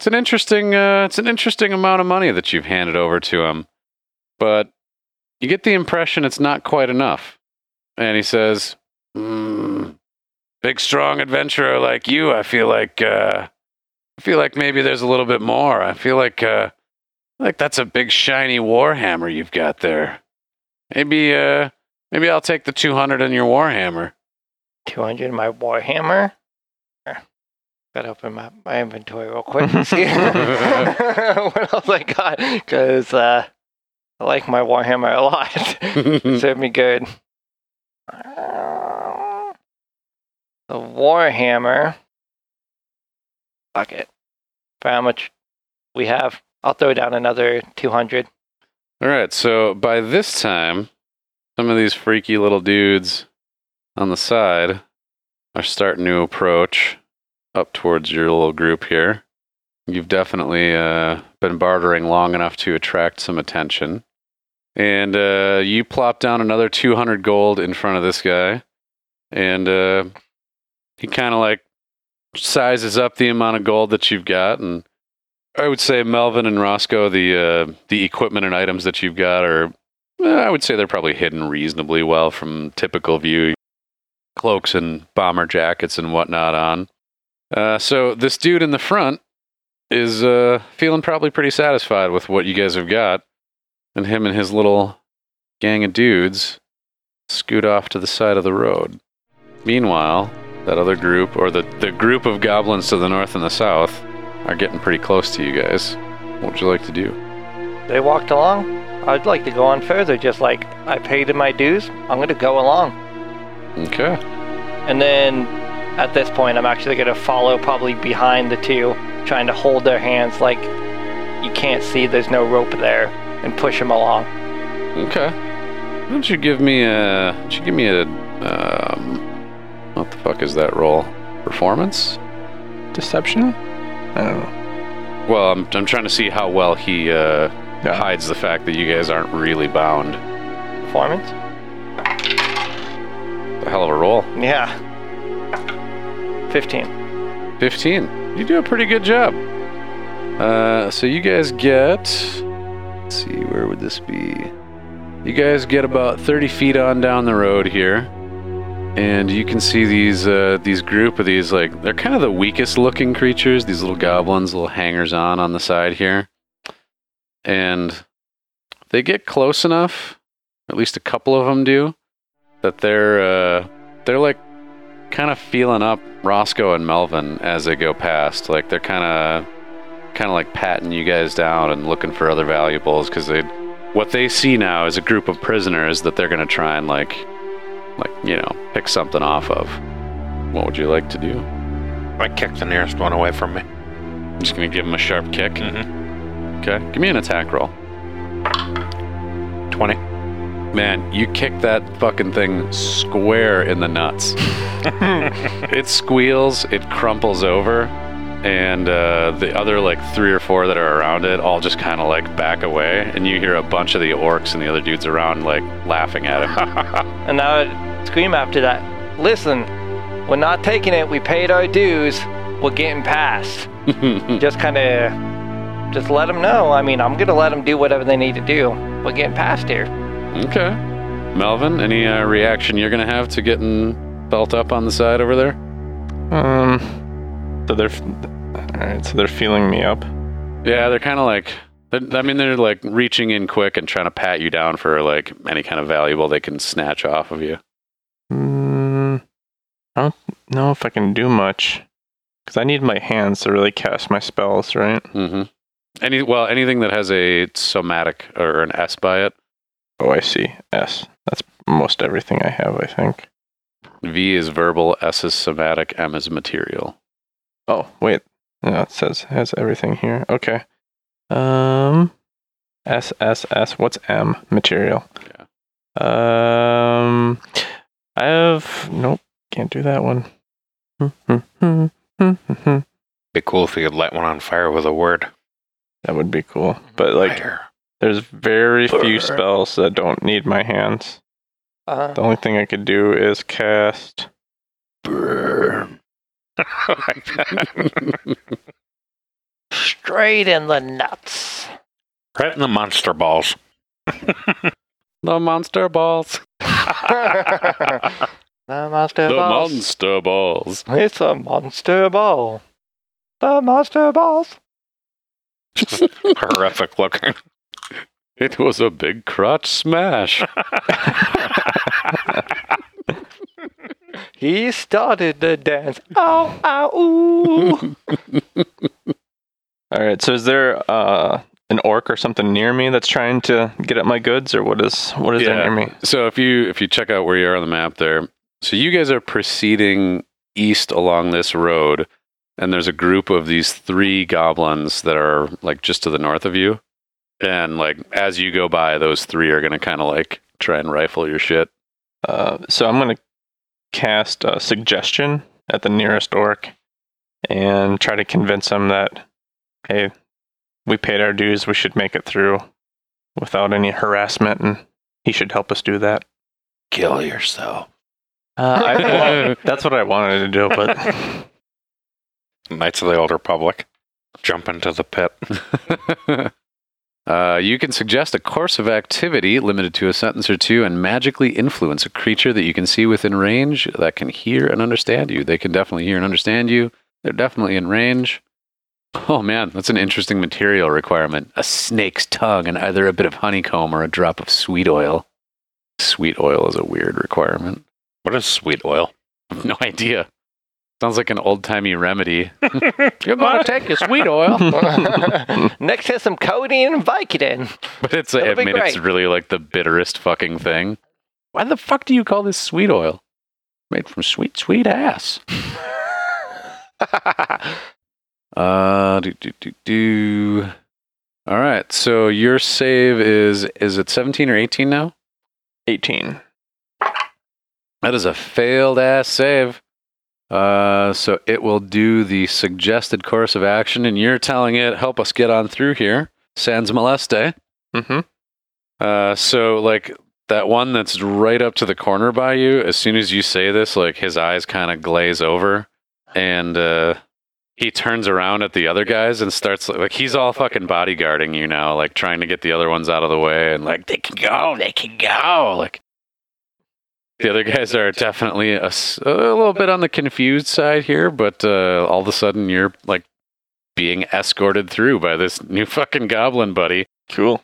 it's an interesting, uh, it's an interesting amount of money that you've handed over to him, but you get the impression it's not quite enough. And he says, "Hmm, "Big, strong adventurer like you, I feel like, uh, I feel like maybe there's a little bit more. I feel like." Uh, like that's a big shiny warhammer you've got there. Maybe uh maybe I'll take the 200 in your warhammer. 200 in my Warhammer. Gotta open my, my inventory real quick and see what else I got. Because uh, I like my Warhammer a lot. Served me good. The Warhammer. Fuck it. For how much we have, I'll throw down another 200. All right, so by this time some of these freaky little dudes on the side are starting to approach up towards your little group here. You've definitely uh, been bartering long enough to attract some attention. And uh, you plop down another 200 gold in front of this guy. And uh, he kind of like sizes up the amount of gold that you've got. And I would say Melvin and Roscoe, the, uh, the equipment and items that you've got are, eh, I would say they're probably hidden reasonably well from typical view. Cloaks and bomber jackets and whatnot on. Uh, so this dude in the front is uh, feeling probably pretty satisfied with what you guys have got, and him and his little gang of dudes scoot off to the side of the road. Meanwhile, that other group, or the, the group of goblins to the north and the south, are getting pretty close to you guys. What would you like to do? They walked along. I'd like to go on further, just like I paid in my dues. I'm going to go along. Okay. And then at this point, I'm actually going to follow probably behind the two, trying to hold their hands like you can't see there's no rope there and push them along. Okay. Why don't you give me a? Don't you give me a? Um, what the fuck is that roll? Performance? Deception? I don't know. Well, I'm I'm trying to see how well he uh, Yeah. hides the fact that you guys aren't really bound. Performance? A hell of a roll. Yeah. 15. 15. You do a pretty good job. Uh, so you guys get. Let's see, where would this be? You guys get about 30 feet on down the road here. And you can see these uh, these group of these like they're kind of the weakest looking creatures. These little goblins, little hangers on on the side here, and they get close enough. At least a couple of them do. That they're uh, they're like kind of feeling up Roscoe and Melvin as they go past. Like they're kind of kind of like patting you guys down and looking for other valuables because they what they see now is a group of prisoners that they're going to try and like like you know pick something off of. What would you like to do? I kick the nearest one away from me. I'm just going to give him a sharp kick. Mm-hmm. Okay, give me an attack roll. 20. Man, you kick that fucking thing square in the nuts. it squeals, it crumples over, and uh, the other like three or four that are around it all just kind of like back away, and you hear a bunch of the orcs and the other dudes around like laughing at him. And now I would scream after that Listen, we're not taking it. We paid our dues. We're getting past. Just kind of just let them know. I mean, I'm gonna let them do whatever they need to do. We're getting past here. Okay. Melvin, any uh, reaction you're gonna have to getting felt up on the side over there? Um. So they're. All right. So they're feeling me up. Yeah, they're kind of like. I mean, they're like reaching in quick and trying to pat you down for like any kind of valuable they can snatch off of you. Mm, I don't know if I can do much because I need my hands to really cast my spells, right? Mm-hmm. Any well, anything that has a somatic or an S by it. Oh, I see. S. That's most everything I have, I think. V is verbal, S is somatic, M is material. Oh, wait. No, it says has everything here. Okay. Um, S S S. What's M? Material. Yeah. Um, I have nope. Can't do that one. that Be cool if you could light one on fire with a word. That would be cool. But like, Fire. There's very few spells that don't need my hands. Uh, The only thing I could do is cast. Burn. straight in the nuts. right in the monster balls. the monster balls. the monster balls. The balls. monster balls. It's a monster ball. The monster balls. Horrific looking. It was a big crotch smash. He started the dance. Ow, ow, ooh. All right. So is there uh an orc or something near me that's trying to get at my goods, or what is what is there Yeah. near me? So if you if you check out where you are on the map there, so you guys are proceeding east along this road, and there's a group of these three goblins that are like just to the north of you, and like as you go by, those three are gonna kind of like try and rifle your shit. Uh, so I'm gonna cast a suggestion at the nearest orc and try to convince him that hey, we paid our dues, we should make it through without any harassment, and he should help us do that. Kill yourself. Uh, I, well, that's what I wanted to do, but Knights of the Old Republic. Jump into the pit. Uh, you can suggest a course of activity limited to a sentence or two and magically influence a creature that you can see within range that can hear and understand you. They can definitely hear and understand you. They're definitely in range. Oh man, that's an interesting material requirement. A snake's tongue and either a bit of honeycomb or a drop of sweet oil. Sweet oil is a weird requirement. What is sweet oil? No idea. Sounds like an old timey remedy. You're gonna take your sweet oil. Next to some codeine and Vicodin. But it's, I That'll be mean, it's really like the bitterest fucking thing. Why the fuck do you call this sweet oil? Made from sweet, sweet ass. Uh, do, do, do, do. All right. So your save is, is it 17 or 18 now? 18. That is a failed ass save. Uh, so it will do the suggested course of action, and you're telling it, help us get on through here. Sans moleste. Mm-hmm. Uh, so like that one that's right up to the corner by you, as soon as you say this, like his eyes kind of glaze over and uh he turns around at the other guys and starts like he's all fucking bodyguarding you now, like trying to get the other ones out of the way and like they can go, they can go. Like the other guys are definitely a little bit on the confused side here, but uh, all of a sudden you're like being escorted through by this new fucking goblin buddy. Cool.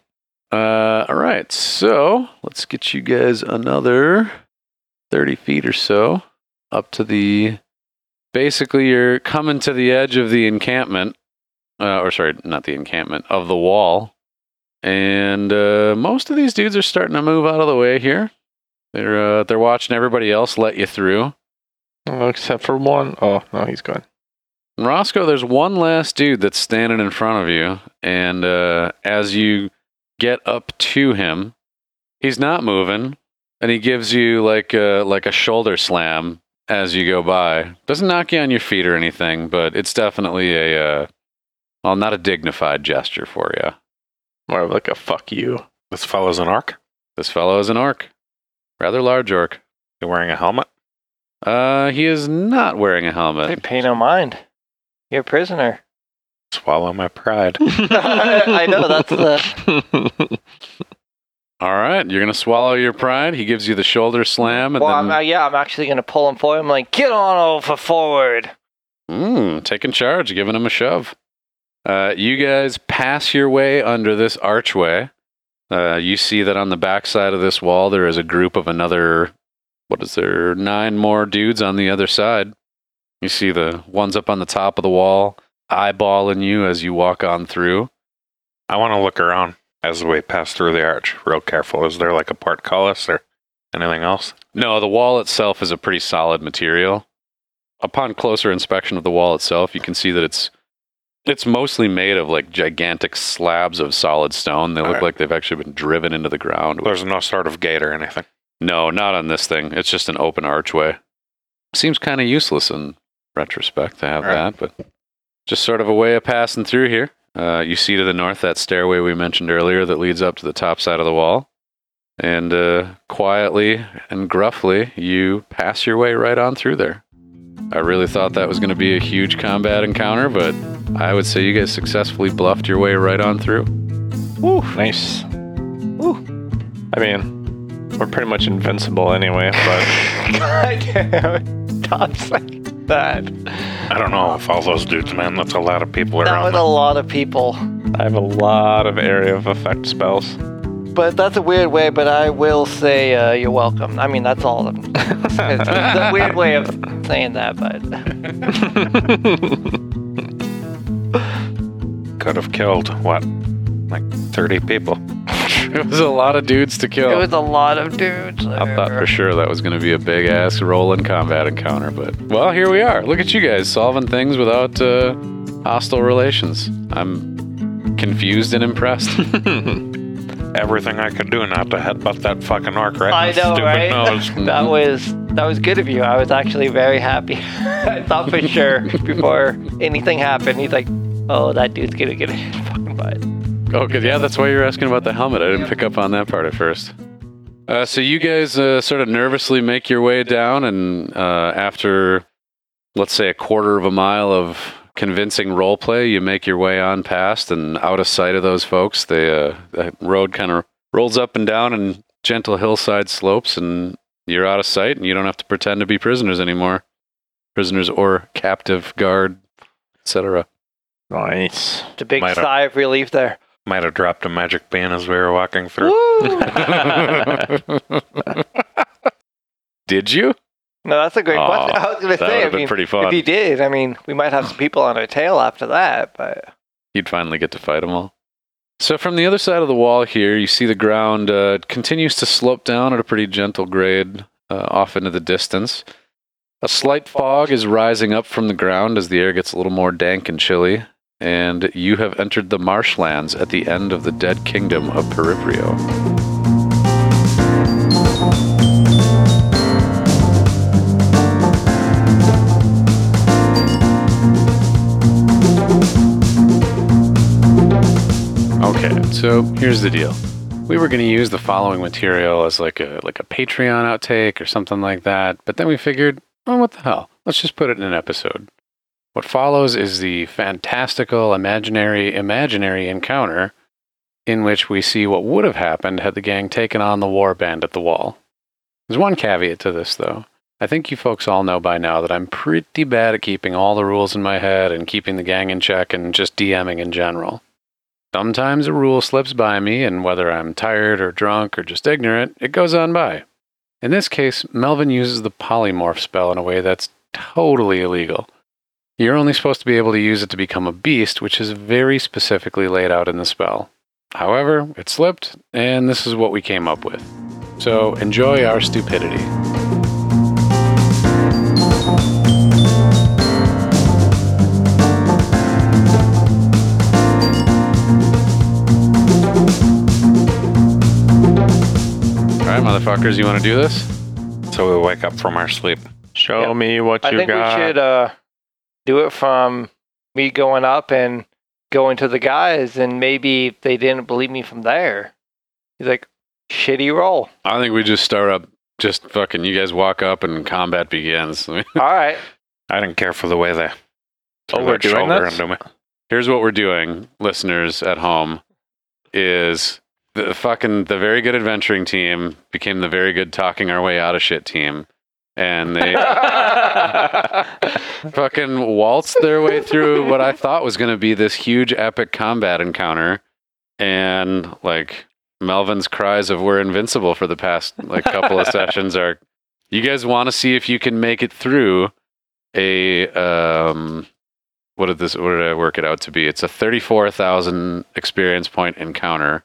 Uh, all right, so let's get you guys another 30 feet or so up to the. Basically, you're coming to the edge of the encampment, uh, or sorry, not the encampment, of the wall. And uh, most of these dudes are starting to move out of the way here. They're uh, they're watching everybody else let you through. Oh, except for one. Oh, no, he's gone. Roscoe, there's one last dude that's standing in front of you, and uh, as you get up to him, he's not moving, and he gives you like a, like a shoulder slam as you go by. Doesn't knock you on your feet or anything, but it's definitely a uh, well, not a dignified gesture for you. More of like a fuck you. This fellow's an orc. This fellow is an orc, rather large orc. You're wearing a helmet? Uh, he is not wearing a Hey, helmet. pay no mind. You're a prisoner. Swallow my pride. I know that's the. All right, you're gonna swallow your pride. He gives you the shoulder slam, and Well, I'm, then uh, yeah, I'm actually gonna pull him forward. I'm like, get on over forward. Mm, taking charge, giving him a shove. Uh, you guys pass your way under this archway. Uh, you see that on the backside of this wall, there is a group of another, what is there, nine more dudes on the other side. You see the ones up on the top of the wall eyeballing you as you walk on through. I want to look around as we pass through the arch, real careful. Is there like a portcullis or anything else? No, the wall itself is a pretty solid material. Upon closer inspection of the wall itself, you can see that it's it's mostly made of like gigantic slabs of solid stone. They look Alright. like they've actually been driven into the ground. There's no sort of gate or anything. No, not on this thing. It's just an open archway. Seems kind of useless in retrospect to have Alright. that, but just sort of a way of passing through here. Uh, you see to the north that stairway we mentioned earlier that leads up to the top side of the wall. And uh, quietly and gruffly, you pass your way right on through there. I really thought that was going to be a huge combat encounter, but I would say you guys successfully bluffed your way right on through. Woo, nice. Woo. I mean, we're pretty much invincible anyway, but God damn it. Stop saying that. I don't know if all those dudes, man, that's a lot of people That around. was a lot of people. I have a lot of area of effect spells. But that's a weird way, but I will say uh, you're welcome. I mean, that's all. of them. it's, it's a weird way of saying that, but Could have killed, what, like 30 people? It was a lot of dudes to kill. it was a lot of dudes. I thought for sure that was going to be a big ass roll in combat encounter, but well, here we are. Look at you guys solving things without uh, hostile relations. I'm confused and impressed. Everything I could do not to headbutt that fucking orc right I know, stupid right? nose. That was that was good of you. I was actually very happy. I thought for sure before anything happened, he's like, "Oh, that dude's gonna get in fucking butt." oh, good. Yeah, that's why you're asking about the helmet. I didn't pick up on that part at first. Uh, so you guys uh, sort of nervously make your way down, and uh, after, let's say, a quarter of a mile of convincing role play, you make your way on past and out of sight of those folks. The, uh, the road kind of rolls up and down in gentle hillside slopes, and you're out of sight, and you don't have to pretend to be prisoners anymore. Prisoners or captive guard, etc. Nice. It's a big Might have- sigh of relief there. Might have dropped a magic bean as we were walking through. Did you? no, that's a great Aw, question. I was gonna That would say, I have been mean, pretty if fun. he did, I mean, we might have some people on our tail after that, but You'd finally get to fight them all. So from the other side of the wall here, you see the ground uh, continues to slope down at a pretty gentle grade uh, off into the distance. A slight fog is rising up from the ground as the air gets a little more dank and chilly, and you have entered the marshlands at the end of the dead kingdom of Periprio. Okay, so here's the deal. We were going to use the following material as like a like a Patreon outtake or something like that, but then we figured, oh, what the hell? Let's just put it in an episode. What follows is the fantastical, imaginary, imaginary encounter in which we see what would have happened had the gang taken on the war band at the wall. There's one caveat to this, though. I think you folks all know by now that I'm pretty bad at keeping all the rules in my head and keeping the gang in check and just DMing in general. Sometimes a rule slips by me, and whether I'm tired or drunk or just ignorant, it goes on by. In this case, Melvin uses the polymorph spell in a way that's totally illegal. You're only supposed to be able to use it to become a beast, which is very specifically laid out in the spell. However, it slipped, and this is what we came up with. So enjoy our stupidity. Right, motherfuckers, you want to do this? So we wake up from our sleep. Show Yeah. me what I you think got. we should uh, do it from me going up and going to the guys, and maybe they didn't believe me from there. He's like, shitty roll. I think we just start up, just fucking, you guys walk up and combat begins. All right. I didn't care for the way they Oh, threw we're doing shoulder this? into me. here's what we're doing, listeners at home, is the fucking the very good adventuring team became the very good talking our way out of shit team. And they fucking waltzed their way through what I thought was going to be this huge epic combat encounter. And like Melvin's cries of "We're invincible" for the past like couple of sessions are. You guys want to see if you can make it through a um, what did this? What did I work it out to be? It's a thirty-four thousand experience point encounter,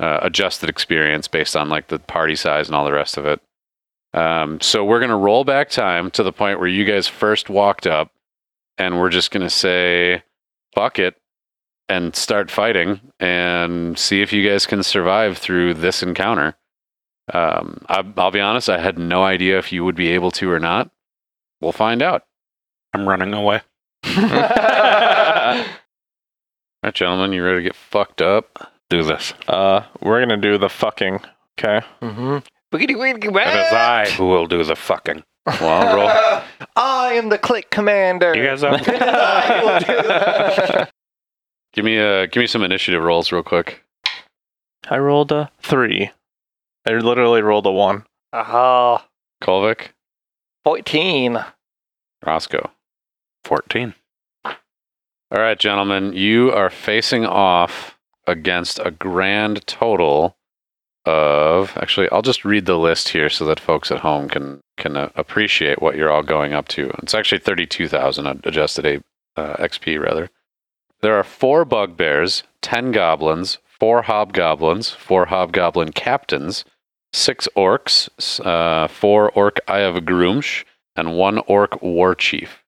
uh, adjusted experience based on like the party size and all the rest of it. Um, so we're gonna roll back time to the point where you guys first walked up, and we're just gonna say, "Fuck it." And start fighting and see if you guys can survive through this encounter. Um, I, I'll be honest, I had no idea if you would be able to or not. We'll find out. I'm running away. All right, gentlemen, you ready to get fucked up? Do this. uh, we're gonna do the fucking. Okay. Mm-hmm. Boogity wiggity It is I who will do the fucking. Well, I'll roll. I am the click commander. You guys have. I will do that. give me a give me some initiative rolls real quick. I rolled a three. I literally rolled a one. Oh, Kolvikk, 14. Roscoe. 14. All right, gentlemen, you are facing off against a grand total of actually I'll just read the list here so that folks at home can can uh, appreciate what you're all going up to. It's actually 32,000 adjusted a, uh, XP rather. There are four bugbears, 10 goblins, four hobgoblins, four hobgoblin captains, six orcs, uh, four orc Eye of Gruumsh, and one orc war chief.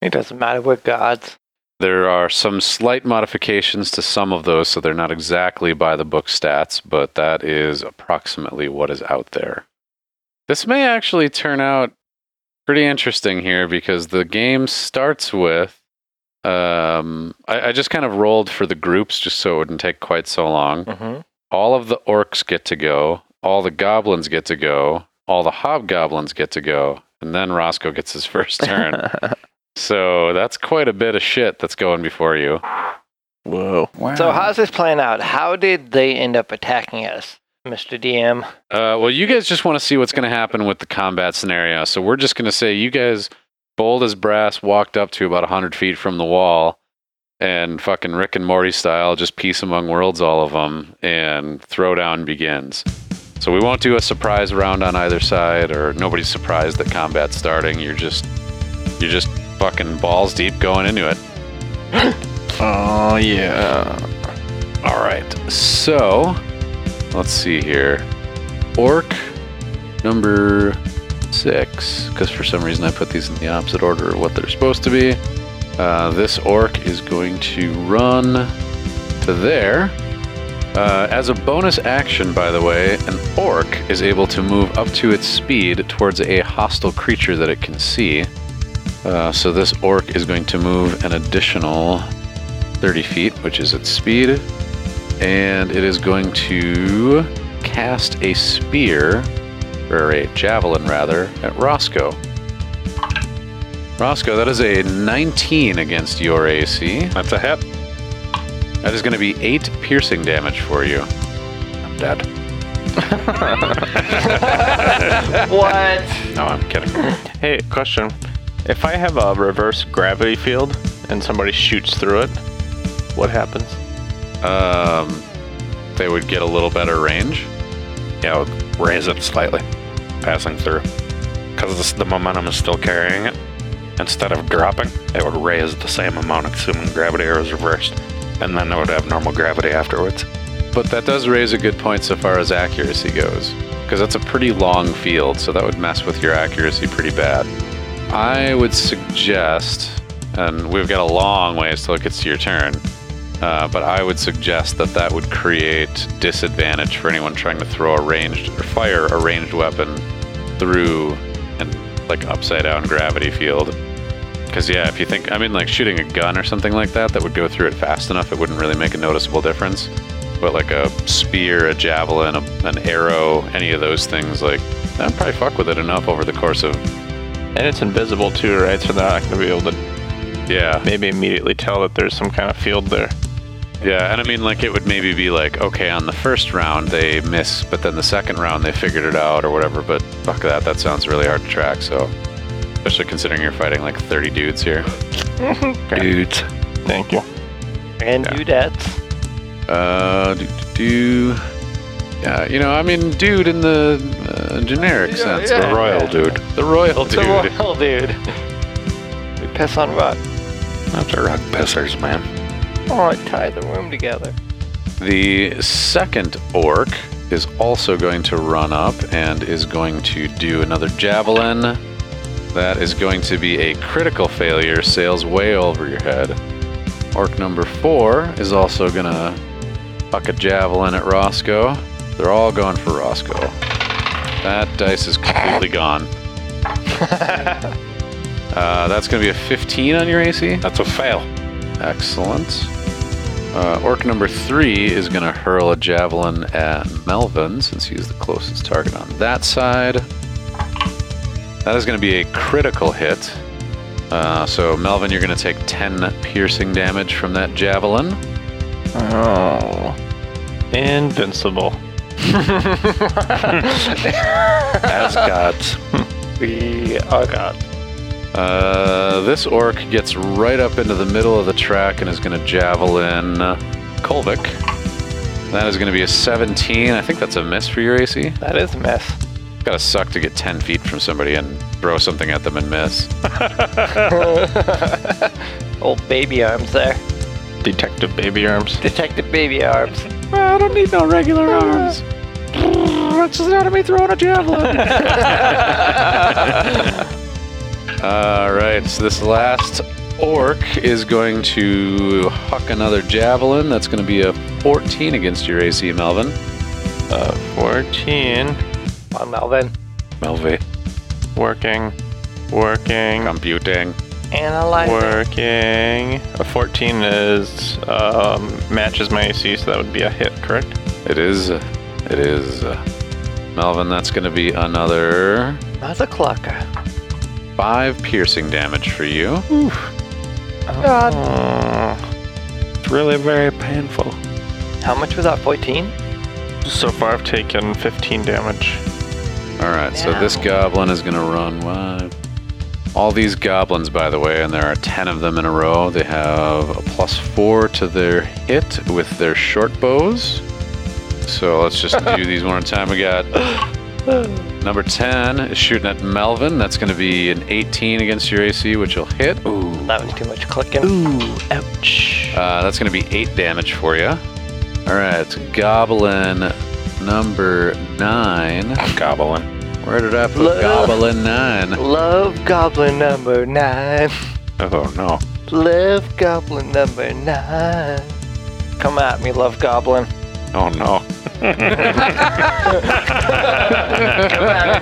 It doesn't matter. We're gods. There are some slight modifications to some of those, so they're not exactly by the book stats, but that is approximately what is out there. This may actually turn out pretty interesting here because the game starts with. Um, I, I just kind of rolled for the groups just so it wouldn't take quite so long. Mm-hmm. All of the orcs get to go, all the goblins get to go, all the hobgoblins get to go, and then Roscoe gets his first turn. so that's quite a bit of shit that's going before you. Whoa. Wow. So how's this playing out? How did they end up attacking us, Mr. DM? Uh, well, you guys just want to see what's going to happen with the combat scenario. So we're just going to say you guys, bold as brass, walked up to about 100 feet from the wall and fucking Rick and Morty style, just peace among worlds, all of them, and throwdown begins. So we won't do a surprise round on either side, or nobody's surprised that combat's starting. You're just, you're just fucking balls deep going into it. Oh yeah. All right. So, let's see here. Orc number six, because for some reason I put these in the opposite order of what they're supposed to be. Uh, this orc is going to run to there. Uh, as a bonus action, by the way, an orc is able to move up to its speed towards a hostile creature that it can see. Uh, so this orc is going to move an additional 30 feet, which is its speed. And it is going to cast a spear, or a javelin rather, at Roscoe. Roscoe, that is a 19 against your AC. That's a hit. That is going to be 8 piercing damage for you. I'm dead. What? No, I'm kidding. Hey, question. If I have a reverse gravity field and somebody shoots through it, what happens? Um, they would get a little better range. Yeah, I'll raise it slightly, passing through. Because the momentum is still carrying it. Instead of dropping, it would raise the same amount, assuming gravity is reversed. And then it would have normal gravity afterwards. But that does raise a good point so far as accuracy goes. Because that's a pretty long field, so that would mess with your accuracy pretty bad. I would suggest, and we've got a long ways till it gets to your turn, uh, but I would suggest that that would create disadvantage for anyone trying to throw a ranged or fire a ranged weapon through an like upside down gravity field. Because yeah, if you think, I mean, like shooting a gun or something like that, that would go through it fast enough, it wouldn't really make a noticeable difference. But like a spear, a javelin, a, an arrow, any of those things, like that'd probably fuck with it enough over the course of. And it's invisible too, right? So they're not going to be able to Yeah. maybe immediately tell that there's some kind of field there. Yeah, and I mean, like, it would maybe be like, okay, on the first round they miss, but then the second round they figured it out or whatever. But fuck that, that sounds really hard to track. So, especially considering you're fighting like 30 dudes here. Dudes. Thank you. And Yeah. dudettes. Uh, do, do, do. Yeah, you know, I mean, dude in the uh, generic Yeah, sense. yeah. The royal dude. The royal dude. The royal dude. We piss on rock. That's a rock pissers, man. Oh, I tie the room together. The second orc is also going to run up and is going to do another javelin. That is going to be a critical failure, sails way over your head. Orc number four is also gonna fuck a javelin at Roscoe. They're all going for Roscoe. That dice is completely gone. Uh, that's gonna be a 15 on your AC. That's a fail. Excellent. Uh, orc number three is going to hurl a javelin at Melvin since he's the closest target on that side. That is going to be a critical hit. Uh, so, Melvin, you're going to take 10 piercing damage from that javelin. Oh. Invincible. As gods. We are God. Uh, this orc gets right up into the middle of the track and is going to javelin Kolvikk. That is going to be a 17. I think that's a miss for your AC. That is a mess. Gotta suck to get 10 feet from somebody and throw something at them and miss. Old baby arms there. Detective baby arms. Detective baby arms. I don't need no regular arms. It's just out of me throwing a javelin. All right, so this last orc is going to huck another javelin. That's going to be a 14 against your AC, Melvin. Uh, 14. Come on, Melvin. Melvi. Working. Working. Computing. Analyze. it. Working. A 14 is um, matches my AC, so that would be a hit, correct? It is. It is. Melvin, that's going to be another Mother clucker. five piercing damage for you. Oof. God. Uh, It's really very painful. How much was that? 14? so far, I've taken 15 damage. All right, so this goblin is going to run one. All these goblins, by the way, and there are 10 of them in a row, they have a plus four to their hit with their short bows. So let's just do these one at a time. We got number 10 is shooting at Melvin. That's going to be an 18 against your AC, which will hit. Ooh. That was too much clicking. Ooh, ouch. Uh, that's going to be 8 damage for you. All right, goblin number 9. Goblin. Where did I put Love. goblin 9? Love goblin number nine. Oh no. Love goblin number nine. Come at me, love goblin. Oh no. Come at me,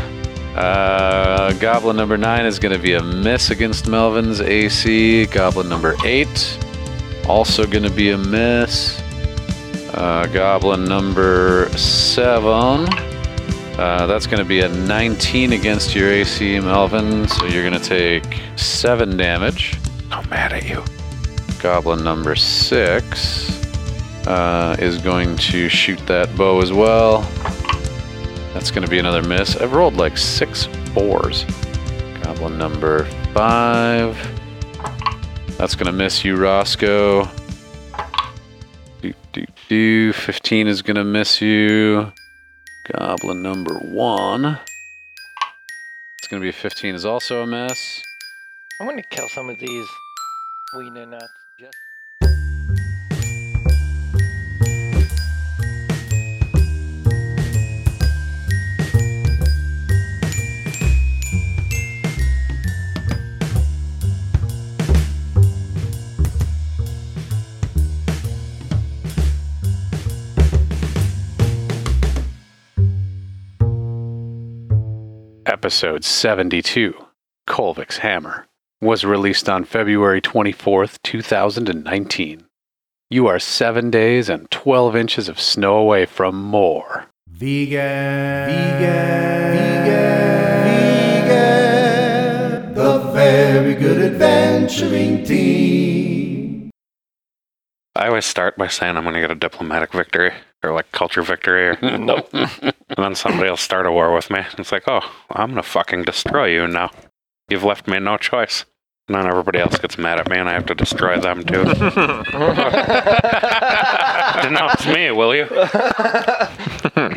bro. Uh, goblin number nine is going to be a miss against Melvin's AC. Goblin number eight, also going to be a miss. Uh, goblin number seven, uh, that's going to be a 19 against your AC, Melvin. So you're going to take seven damage. I'm mad at you. Goblin number six uh, is going to shoot that bow as well. That's going to be another miss. I've rolled like six fours. Goblin number five. That's going to miss you, Roscoe. Do. 15 is going to miss you. Goblin number one. It's going to be a 15 is also a miss. I'm gonna kill some of these wiener nuts. Episode 72, Kolvikk's Hammer, was released on February 24th, 2019. You are seven days and 12 inches of snow away from more. Vegan, vegan, vegan, vegan, the very good adventuring team. I always start by saying I'm going to get a diplomatic victory or like culture victory, or, Nope. And then somebody will start a war with me. It's like, oh, I'm going to fucking destroy you now. You've left me no choice. And then everybody else gets mad at me, and I have to destroy them too. Denounce me, will you?